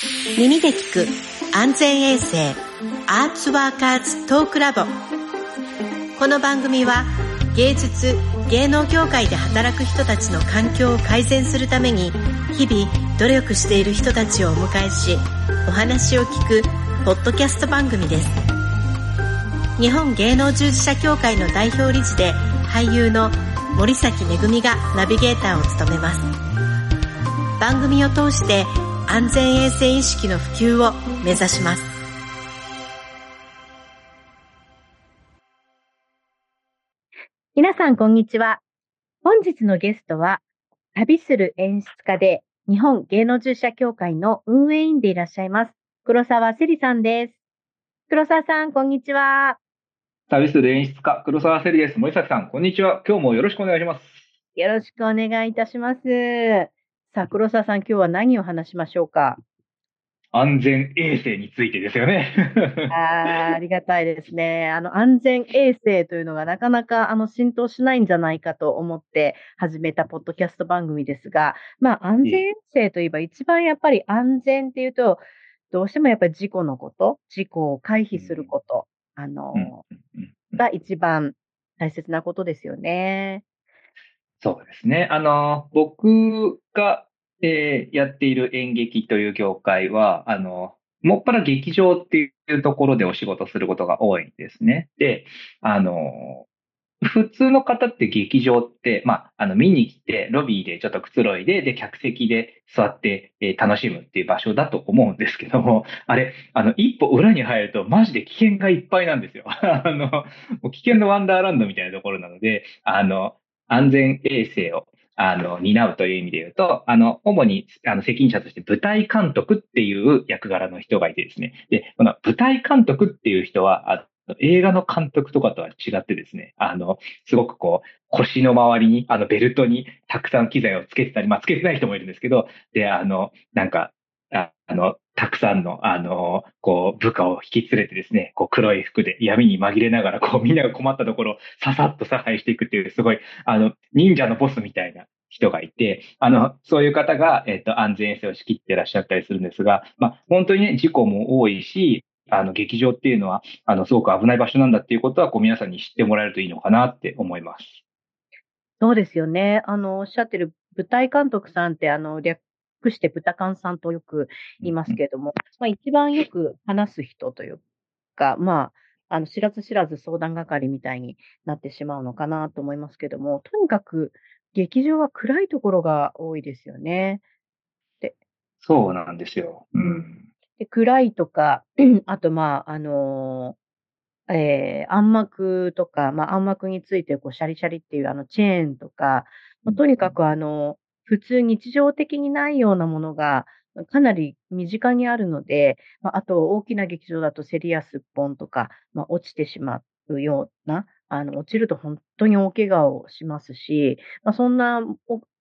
耳で聞く安全衛生アーツワーカーズトークラボ。この番組は芸術芸能業界で働く人たちの環境を改善するために日々努力している人たちをお迎えしお話を聞くポッドキャスト番組です。日本芸能従事者協会の代表理事で俳優の森崎めぐみがナビゲーターを務めます。番組を通して安全衛生意識の普及を目指します皆さんこんにちは本日のゲストは旅する演出家で日本芸能従事者協会の運営員でいらっしゃいます黒沢せりさんです黒沢さんこんにちは旅する演出家、黒沢せりです。森崎さん、こんにちは。今日もよろしくお願いします。よろしくお願いいたします。さあ、黒沢さん、今日は何を話しましょうか？安全衛生についてですよね。あありがたいですね。あの、安全衛生というのがなかなか、あの、浸透しないんじゃないかと思って始めたポッドキャスト番組ですが、まあ、安全衛生といえば一番やっぱり安全っていうと、どうしてもやっぱり事故のこと、事故を回避すること、あの、が一番大切なことですよね。そうですね。あの、僕が、えー、やっている演劇という業界は、あの、もっぱら劇場っていうところでお仕事することが多いんですね。で、あの、普通の方って劇場って、まあ、あの、見に来て、ロビーでちょっとくつろいで、で、客席で座って、えー、楽しむっていう場所だと思うんですけども、あれ、あの、一歩裏に入ると、マジで危険がいっぱいなんですよ。あの、危険のワンダーランドみたいなところなので、あの、安全衛生を、あの、担うという意味で言うと、あの、主に、あの、責任者として舞台監督っていう役柄の人がいてですね。で、この舞台監督っていう人は、映画の監督とかとは違ってですね、あの、すごくこう、腰の周りに、あの、ベルトにたくさん機材をつけてたり、まあ、つけてない人もいるんですけど、で、あの、なんか、あの、たくさんの、あの、こう、部下を引き連れてですね、こう、黒い服で闇に紛れながら、こう、みんなが困ったところをささっと差配していくっていう、すごい、あの、忍者のボスみたいな人がいて、あの、そういう方が、えっ、と、安全衛生を仕切ってらっしゃったりするんですが、まあ、本当にね、事故も多いし、あの、劇場っていうのは、あの、すごく危ない場所なんだっていうことは、こう、皆さんに知ってもらえるといいのかなって思います。そうですよね。あの、おっしゃってる舞台監督さんって、あの、略して豚監さんとよく言いますけれども、まあ、一番よく話す人というか、まあ、あの、知らず知らず相談係みたいになってしまうのかなと思いますけども、とにかく劇場は暗いところが多いですよね。でそうなんですよ。うん。で暗いとか、あと、まあ、あのー、えー、暗幕とか、まあ、暗幕について、こう、シャリシャリっていう、あの、チェーンとか、まあ、とにかく、あの、普通日常的にないようなものが、かなり身近にあるので、まあ、あと、大きな劇場だと、セリやすっぽんとか、まあ、落ちてしまうような、あの、落ちると本当に大怪我をしますし、まあ、そんな、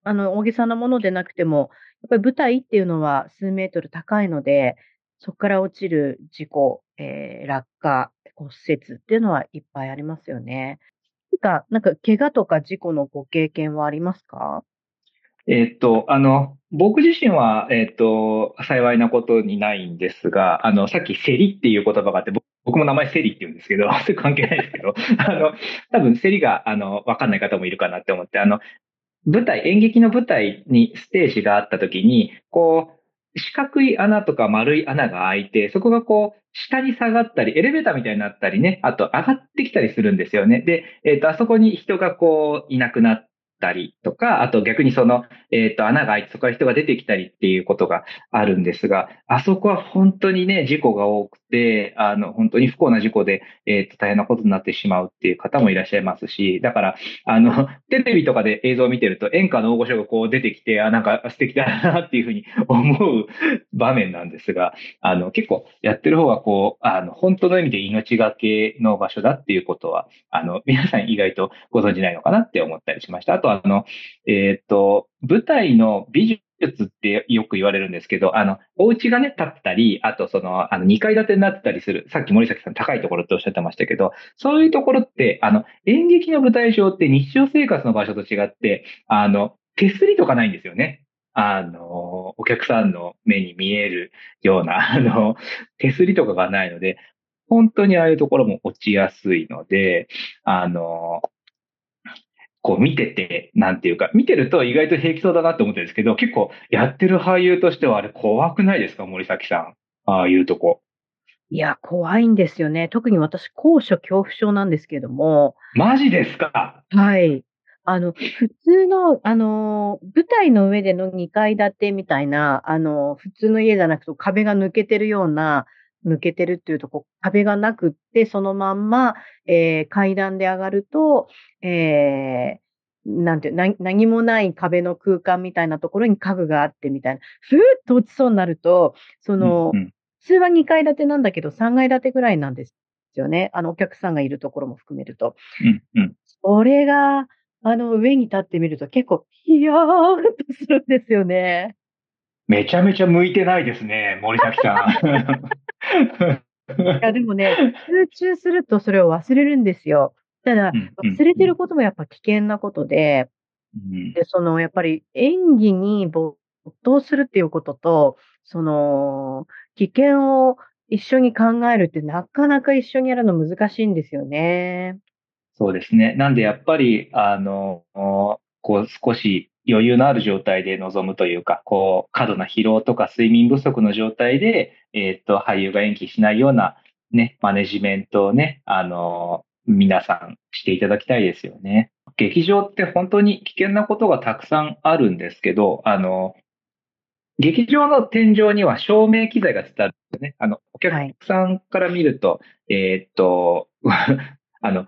あの、大げさなものでなくても、やっぱり舞台っていうのは数メートル高いので、そこから落ちる事故、えー、落下、骨折っていうのはいっぱいありますよね。なんか、なんか、怪我とか事故のご経験はありますか？えっと、あの、僕自身は、えっと、幸いなことにないんですが、あの、さっきセリっていう言葉があって、僕も名前セリって言うんですけど、それ関係ないですけど、あの、多分セリが、あの、わかんない方もいるかなって思って、あの、舞台、演劇の舞台にステージがあった時に、こう、四角い穴とか丸い穴が開いて、そこがこう、下に下がったり、エレベーターみたいになったりね、あと上がってきたりするんですよね。で、えっ、ー、と、あそこに人がこう、いなくなってたりとか、あと逆にその、えっ、ー、と、穴が開いてそこから人が出てきたりっていうことがあるんですが、あそこは本当にね、事故が多くて、あの、本当に不幸な事故で、えっ、ー、と、大変なことになってしまうっていう方もいらっしゃいますし、だから、あの、テレビとかで映像を見てると演歌の大御所がこう出てきて、あ、なんか素敵だなっていうふうに思う場面なんですが、あの、結構やってる方がこう、あの、本当の意味で命がけの場所だっていうことは、あの、皆さん意外とご存知ないのかなって思ったりしました。あと、あの、えっ、ー、と、舞台の美術ってよく言われるんですけど、あの、お家がね、建ったり、あとその、あの、2階建てになってたりする。さっき森崎さん高いところっておっしゃってましたけど、そういうところって、あの、演劇の舞台上って日常生活の場所と違って、あの、手すりとかないんですよね。あの、お客さんの目に見えるような、あの、手すりとかがないので、本当にああいうところも落ちやすいので、あの、こう見てて、なんていうか、見てると意外と平気そうだなって思ってるんですけど、結構やってる俳優としてはあれ怖くないですか？森崎さん。ああいうとこ。いや、怖いんですよね。特に私、高所恐怖症なんですけども。マジですか？はい。あの、普通の、あの、舞台の上での2階建てみたいな、あの、普通の家じゃなくて壁が抜けてるような、抜けてるっていうとこ、壁がなくって、そのまんま、えー、階段で上がると、えー、なんてな、何もない壁の空間みたいなところに家具があってみたいな、ふーっと落ちそうになると、その、うんうん、普通は2階建てなんだけど、3階建てぐらいなんですよね。あの、お客さんがいるところも含めると。うんうん、それが、あの、上に立ってみると結構、ヒヤーっとするんですよね。めちゃめちゃ向いてないですね、森崎さん。いや、でもね、集中するとそれを忘れるんですよ。ただ、忘れてることもやっぱ危険なことで、で、その、やっぱり演技に没頭するっていうことと、その、危険を一緒に考えるってなかなか一緒にやるの難しいんですよね。そうですね。なんでやっぱり、あの、こう少し余裕のある状態で臨むというか、こう、過度な疲労とか睡眠不足の状態で、えっ、と、俳優が演技しないような、ね、マネジメントをね、あの、皆さんしていただきたいですよね。劇場って本当に危険なことがたくさんあるんですけど、あの、劇場の天井には照明機材が伝わるんですね。あの、お客さんから見ると、はい、えっと、あの、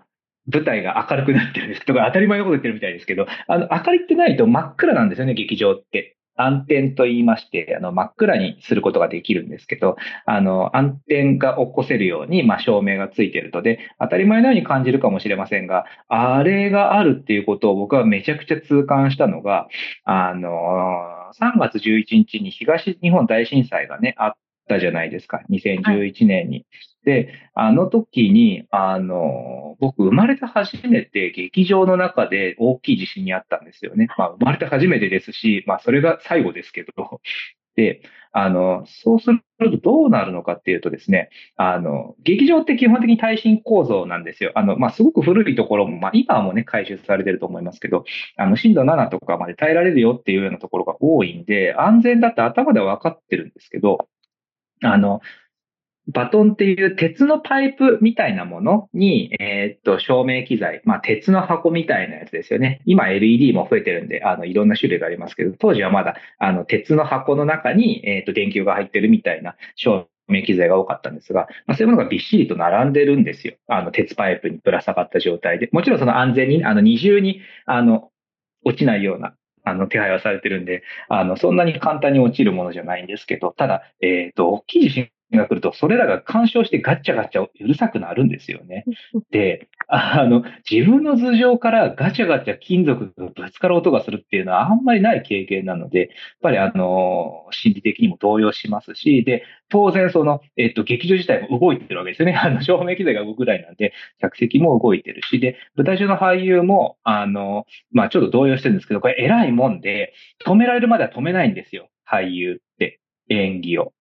舞台が明るくなってるんですとか、当たり前のこと言ってるみたいですけど、あの、明かりってないと真っ暗なんですよね、劇場って。暗転と言いまして、あの、真っ暗にすることができるんですけど、あの、暗転が起こせるように、まあ、照明がついてるとで、当たり前のように感じるかもしれませんが、あれがあるっていうことを僕はめちゃくちゃ痛感したのが、あの、3月11日に東日本大震災がね、あったじゃないですか、2011年に。で、あの時に、あの、僕生まれて初めて劇場の中で大きい地震にあったんですよね。まあ、生まれて初めてですし、まあ、それが最後ですけど。で、あの、そうするとどうなるのかっていうとですね、あの、劇場って基本的に耐震構造なんですよ。あの、まあ、すごく古いところも、まあ、今はもうね、回収されてると思いますけど、あの、震度7とかまで耐えられるよっていうようなところが多いんで、安全だって頭では分かってるんですけど、あの、バトンっていう鉄のパイプみたいなものに、えー、っと、照明機材、まあ、鉄の箱みたいなやつですよね。今 LED も増えてるんで、あの、いろんな種類がありますけど、当時はまだ、あの、鉄の箱の中に、えー、っと、電球が入ってるみたいな照明機材が多かったんですが、まあ、そういうものがびっしりと並んでるんですよ。あの、鉄パイプにぶら下がった状態で。もちろんその安全に、あの、二重に、あの、落ちないような、あの、手配はされてるんで、あの、そんなに簡単に落ちるものじゃないんですけど、ただ、えっ、ー、と、大きい地震が来ると、それらが干渉してガッチャガチャうるさくなるんですよね。で、あの、自分の頭上からガチャガチャ金属がぶつかる音がするっていうのはあんまりない経験なので、やっぱりあの、心理的にも動揺しますし、で、当然その、えっと、劇場自体も動いてるわけですよね。あの、照明機材が動くぐらいなんで、客席も動いてるし、で、舞台上の俳優も、あの、まあちょっと動揺してるんですけど、これ偉いもんで、止められるまでは止めないんですよ。俳優って、演技を。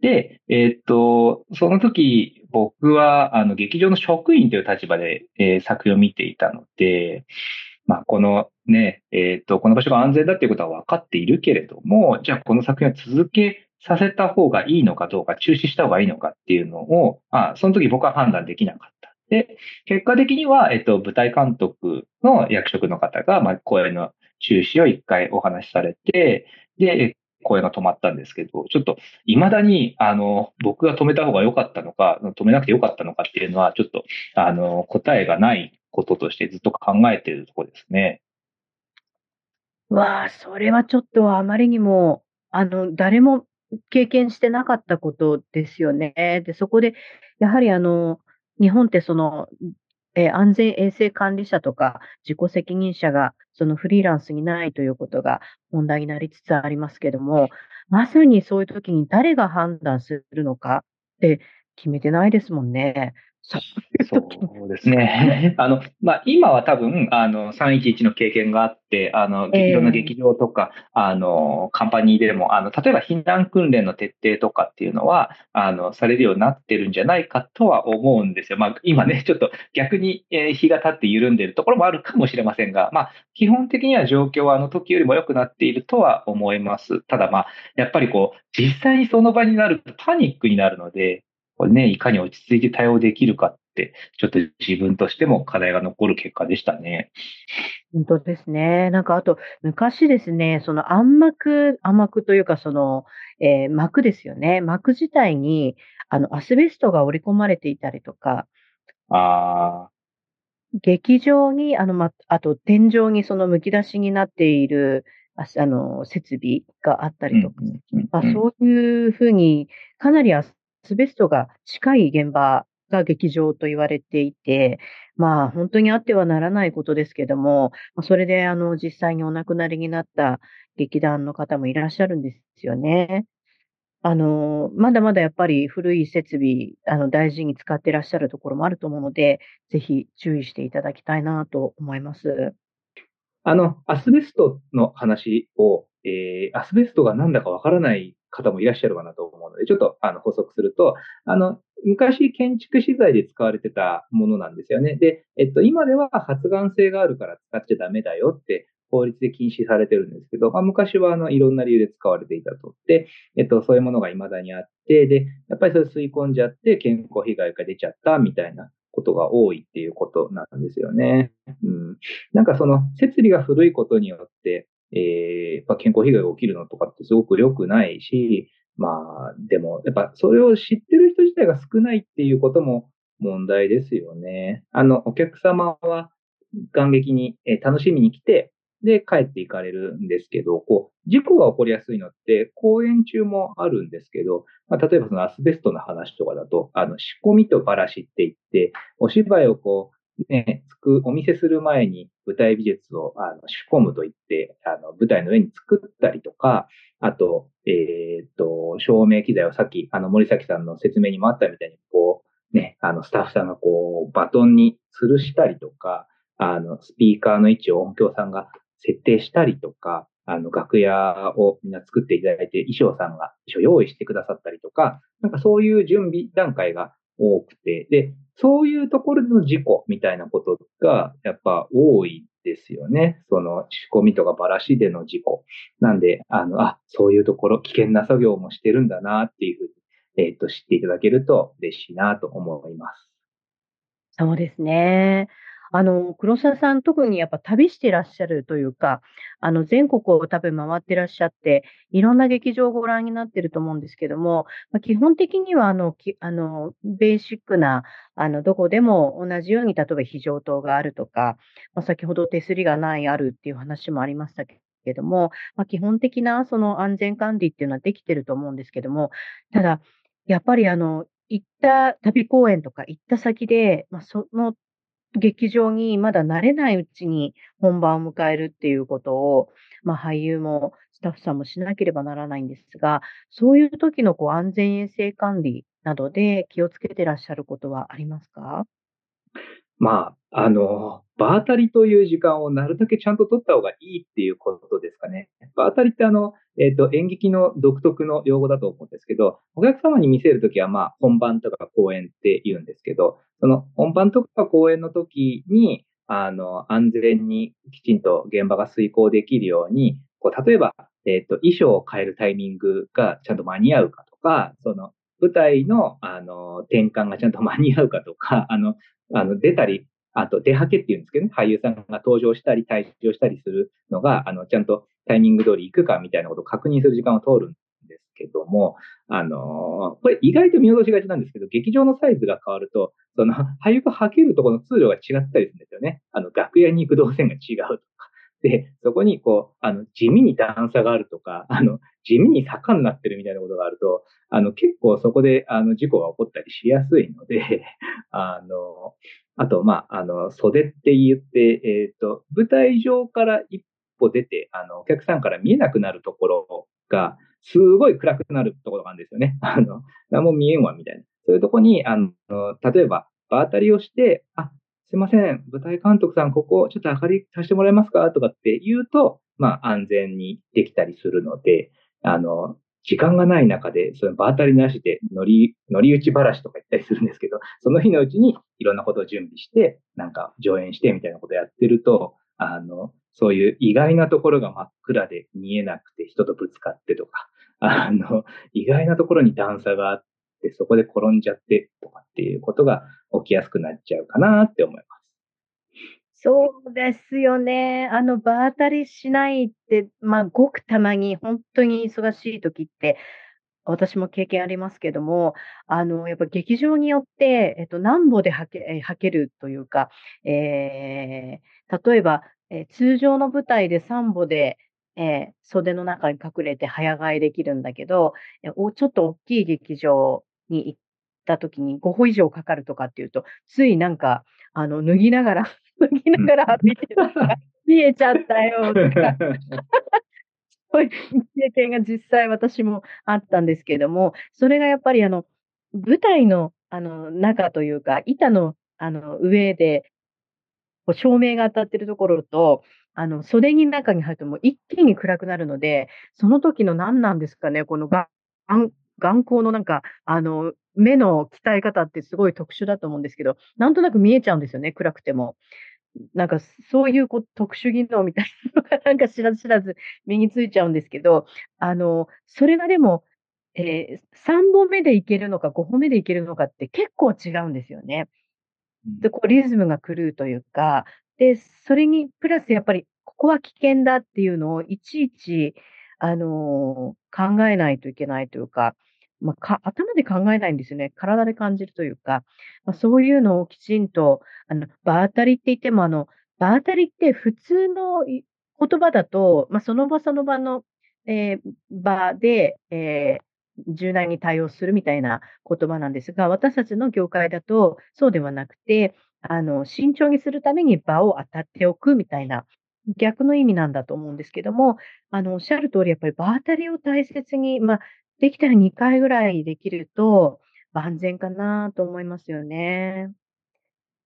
で、えー、っと、その時、僕は、あの、劇場の職員という立場で、えー、作品を見ていたので、まあ、このね、えー、っと、この場所が安全だっていうことは分かっているけれども、じゃあこの作品を続けさせた方がいいのかどうか、中止した方がいいのかっていうのを、あその時僕は判断できなかった。で、結果的には、えっと、舞台監督の役職の方が、まあ、公演の中止を一回お話しされて、で、声が止まったんですけど、ちょっと未だに、あの、僕が止めた方が良かったのか、止めなくて良かったのかっていうのは、ちょっと、あの、答えがないこととしてずっと考えているところですね。わあ、それはちょっとあまりにも、あの、誰も経験してなかったことですよね。で、そこで、やはりあの、日本ってその、え、安全衛生管理者とか自己責任者がそのフリーランスにないということが問題になりつつありますけども、まさにそういう時に誰が判断するのかって決めてないですもんね。そうですね。あの、まあ、今は多分、あの、311の経験があって、あの、いろんな劇場とか、あの、カンパニーでも、あの、例えば避難訓練の徹底とかっていうのは、あの、されるようになってるんじゃないかとは思うんですよ。まあ、今ね、ちょっと逆に、えー、日が経って緩んでいるところもあるかもしれませんが、まあ、基本的には状況はあの時よりも良くなっているとは思います。ただまあ、やっぱりこう、実際にその場になるとパニックになるので、これね、いかに落ち着いて対応できるかっ、ちょっと自分としても課題が残る結果でしたね。本当ですね。なんかあと、昔ですね、その暗幕、暗幕というかその、えー、膜ですよね。膜自体に、あの、アスベストが織り込まれていたりとか、あ劇場に、あの、ま、あと天井にその剥き出しになっている、ああの、設備があったりとか、まあ、そういうふうに、かなりアススベストが近い現場が劇場と言われていて、まあ本当にあってはならないことですけども、それであの実際にお亡くなりになった劇団の方もいらっしゃるんですよね。あの、まだまだやっぱり古い設備、あの、大事に使ってらっしゃるところもあると思うので、ぜひ注意していただきたいなと思います。あの、アスベストの話を、えー、アスベストが何だかわからない方もいらっしゃるかなと思うので、ちょっとあの補足すると、あの、昔建築資材で使われてたものなんですよね。で、えっと、今では発がん性があるから使っちゃダメだよって法律で禁止されてるんですけど、まあ、昔はあのいろんな理由で使われていたと。で、えっと、そういうものが未だにあって、で、やっぱりそれ吸い込んじゃって健康被害が出ちゃったみたいなことが多いっていうことなんですよね。うん。なんかその設備が古いことによって、えー、健康被害が起きるのとかってすごく良くないし、まあ、でも、やっぱそれを知ってる人自体が少ないっていうことも問題ですよね。あの、お客様は眼劇に、え楽しみに来て、で、帰っていかれるんですけど、こう、事故が起こりやすいのって、公演中もあるんですけど、まあ、例えばそのアスベストの話とかだと、あの、仕込みとバラシって言って、お芝居をこう、ね、つく、お見せする前に舞台美術をあの仕込むと言って、あの、舞台の上に作ったりとか、あと、えっ、と、照明機材をさっき、あの、森崎さんの説明にもあったみたいに、こう、ね、あの、スタッフさんがこう、バトンに吊るしたりとか、あの、スピーカーの位置を音響さんが設定したりとか、あの、楽屋をみんな作っていただいて、衣装さんが衣装用意してくださったりとか、なんかそういう準備段階が多くて、で、そういうところでの事故みたいなことが、やっぱ多いですよね。その仕込みとかばらしでの事故。なんで、あの、あ、そういうところ危険な作業もしてるんだなっていうふうに、えっ、ー、と、知っていただけると嬉しいなと思います。そうですね。あの、黒沢さん、特にやっぱ旅してらっしゃるというか、あの、全国を多分回ってらっしゃって、いろんな劇場をご覧になってると思うんですけども、まあ、基本的には、あの、あの、ベーシックな、あの、どこでも同じように、例えば非常灯があるとか、まあ、先ほど手すりがないあるっていう話もありましたけども、まあ、基本的なその安全管理っていうのはできてると思うんですけども、ただ、やっぱりあの、行った旅公演とか行った先で、まあ、その劇場にまだ慣れないうちに本番を迎えるっていうことを、まあ、俳優もスタッフさんもしなければならないんですが、そういう時のこう安全衛生管理などで気をつけてらっしゃることはありますか？まあ、あの、場当たりという時間をなるだけちゃんと取った方がいいっていうことですかね。場当たりってあの、えっ、ー、と、演劇の独特の用語だと思うんですけど、お客様に見せるときはまあ、本番とか公演って言うんですけど、その本番とか公演の時に、あの、安全にきちんと現場が遂行できるように、こう、例えば、えっ、ー、と、衣装を変えるタイミングがちゃんと間に合うかとか、その、舞台の、あの、転換がちゃんと間に合うかとか、あの、あの、出たり、あと、出はけっていうんですけどね、俳優さんが登場したり、退場したりするのが、あの、ちゃんとタイミング通り行くかみたいなことを確認する時間を通るんですけども、あの、これ意外と見落としがちなんですけど、劇場のサイズが変わると、その、俳優がはけるところの通路が違ったりするんですよね。あの、楽屋に行く動線が違うとか。で、そこにこう、あの、地味に段差があるとか、あの、地味に坂になってるみたいなことがあると、あの、結構そこで、あの、事故が起こったりしやすいので、あの、あと、まあ、あの、袖って言って、えっ、ー、と、舞台上から一歩出て、あの、お客さんから見えなくなるところが、すごい暗くなるところがあるんですよね。あの、何も見えんわ、みたいな。そういうとこに、あの、例えば、場当たりをして、あ、すいません、舞台監督さん、ここちょっと明かりさせてもらえますか？とかって言うと、まあ安全にできたりするので、あの、時間がない中で、その場当たりなしで乗り、乗り打ち話とか言ったりするんですけど、その日のうちにいろんなことを準備して、なんか上演してみたいなことをやってると、あの、そういう意外なところが真っ暗で見えなくて人とぶつかってとか、あの、意外なところに段差があって、そこで転んじゃってとかっていうことが起きやすくなっちゃうかなって思います。そうですよね。あの、場当たりしないって、まあ、ごくたまに本当に忙しい時って、私も経験ありますけども、あの、やっぱ劇場によって、えっと、何歩で吐け、吐けるというか、えー、例えば、えー、通常の舞台で3歩で、えー、袖の中に隠れて早替えできるんだけど、えー、ちょっと大きい劇場に行った時に5歩以上かかるとかっていうと、ついなんか、あの、脱ぎながら 脱ぎながら歩いてたら、見えちゃったよ、とか。そういう経験が実際私もあったんですけれども、それがやっぱりあの、舞台のあの中というか、板のあの上で、こう照明が当たってるところと、あの、袖に中に入るともう一気に暗くなるので、その時の何なんですかね、この眼眼光のなんか、あの、目の鍛え方ってすごい特殊だと思うんですけど、なんとなく見えちゃうんですよね、暗くても。なんか、そういうこ特殊技能みたいなのがなんか知らず知らず身についちゃうんですけど、あの、それがでも、えー、3本目でいけるのか5本目でいけるのかって結構違うんですよね。で、こうリズムが狂うというか、で、それにプラスやっぱりここは危険だっていうのをいちいち、あのー、考えないといけないというか、まあ、か頭で考えないんですよね。体で感じるというか、まあ、そういうのをきちんと、あの、場当たりって言っても、あの、場当たりって普通の言葉だと、まあ、その場その場の、えー、場で、えー、柔軟に対応するみたいな言葉なんですが、私たちの業界だとそうではなくて、あの、慎重にするために場を当たっておくみたいな逆の意味なんだと思うんですけども、あの、おっしゃる通り、やっぱり場当たりを大切に、まあ、できたら2回ぐらいできると、万全かなと思いますよね。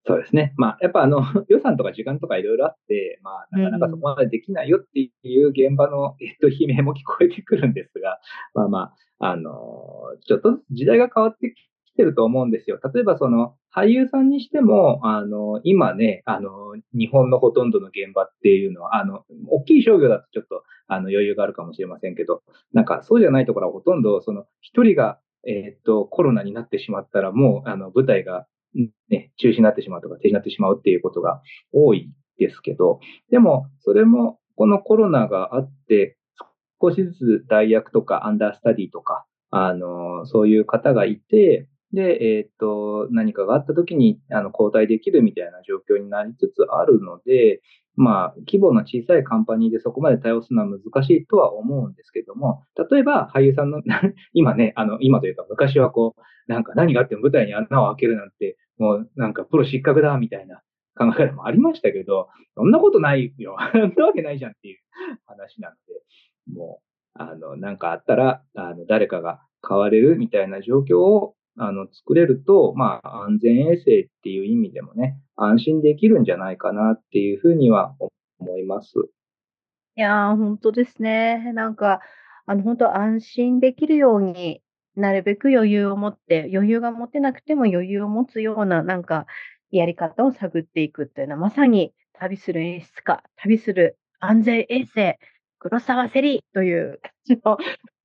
そうですね。まあ、やっぱあの、予算とか時間とかいろいろあって、まあ、なかなかそこまでできないよっていう現場の、えっと、悲鳴も聞こえてくるんですが、まあまあ、あの、ちょっと時代が変わってきてると思うんですよ。例えばその、俳優さんにしても、あの、今ね、あの、日本のほとんどの現場っていうのは、あの、大きい商業だとちょっと、あの、余裕があるかもしれませんけど、なんかそうじゃないところはほとんど、その、一人が、えー、っと、コロナになってしまったら、もう、あの、舞台が、ね、中止になってしまうとか、停止になってしまうっていうことが多いですけど、でも、それも、このコロナがあって、少しずつ代役とかアンダースタディとか、あの、そういう方がいて、で、えっ、と、何かがあった時に、あの、交代できるみたいな状況になりつつあるので、まあ、規模の小さいカンパニーでそこまで対応するのは難しいとは思うんですけども、例えば俳優さんの 今ね、あの、今というか昔はこう、なんか何があっても舞台に穴を開けるなんて、もうなんかプロ失格だみたいな考え方もありましたけど、そんなことないよ。そんなわけないじゃんっていう話なので、もう、あの、なんかあったら、あの、誰かが変われるみたいな状況をあの、作れると、まあ、安全衛生っていう意味でもね、安心できるんじゃないかなっていうふうには思います。いやー、本当ですね。なんか、あの、本当安心できるようになるべく余裕を持って、余裕が持てなくても余裕を持つような、なんか、やり方を探っていくっていうのは、まさに旅する演出家、旅する安全衛生、黒沢セリという感じの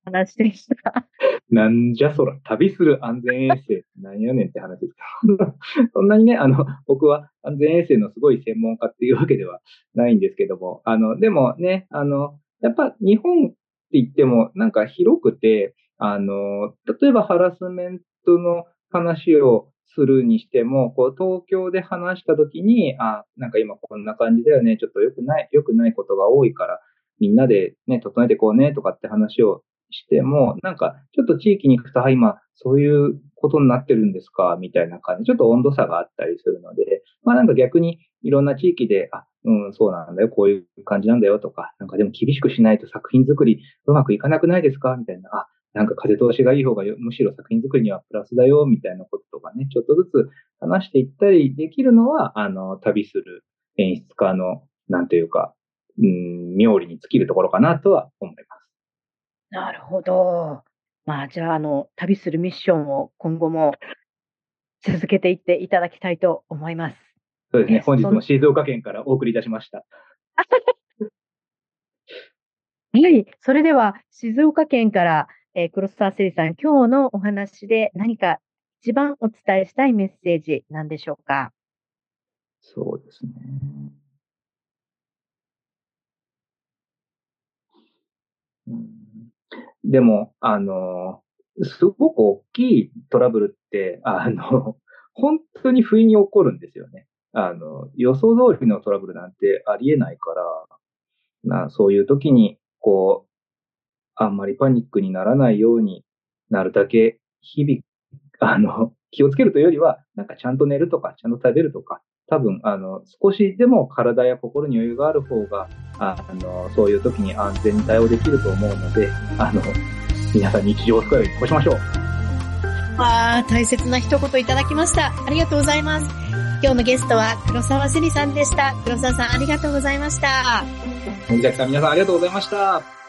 話でした。なんじゃそら、旅する安全衛生何やねんって話ですけど。そんなにね、あの、僕は安全衛生のすごい専門家っていうわけではないんですけども、あの、でもね、あの、やっぱ日本って言ってもなんか広くて、あの、例えばハラスメントの話をするにしても、こう、東京で話したときに、あ、なんか今こんな感じだよね、ちょっと良くない、良くないことが多いから、みんなでね、整えてこうね、とかって話をしても、なんか、ちょっと地域に行くと、あ、今、そういうことになってるんですか、みたいな感じ、ちょっと温度差があったりするので、まあなんか逆にいろんな地域で、あ、うん、そうなんだよ、こういう感じなんだよとか、なんかでも厳しくしないと作品作りうまくいかなくないですかみたいな、あ、なんか風通しがいい方がむしろ作品作りにはプラスだよ、みたいなこととかね、ちょっとずつ話していったりできるのは、あの、旅する演出家の、なんというか、うん、妙利に尽きるところかなとは思。なるほど。まあ、じゃあ、あの、旅するミッションを今後も続けていっていただきたいと思います。そうですね。本日も静岡県からお送りいたしました。はい。それでは、静岡県から、えー、黒沢せりさん、今日のお話で何か一番お伝えしたいメッセージなんでしょうか？そうですね。うん、でも、あの、すごく大きいトラブルって、あの、本当に不意に起こるんですよね。あの、予想通りのトラブルなんてありえないから、なそういう時に、こう、あんまりパニックにならないようになるだけ日々、あの、気をつけるというよりは、なんかちゃんと寝るとか、ちゃんと食べるとか、多分、あの、少しでも体や心に余裕がある方が、あの、そういう時に安全に対応できると思うので、あの、皆さん日常を使うように越しましょう。ああ、大切な一言いただきました。ありがとうございます。今日のゲストは黒沢せりさんでした。黒沢さんありがとうございました。森崎さん皆さんありがとうございました。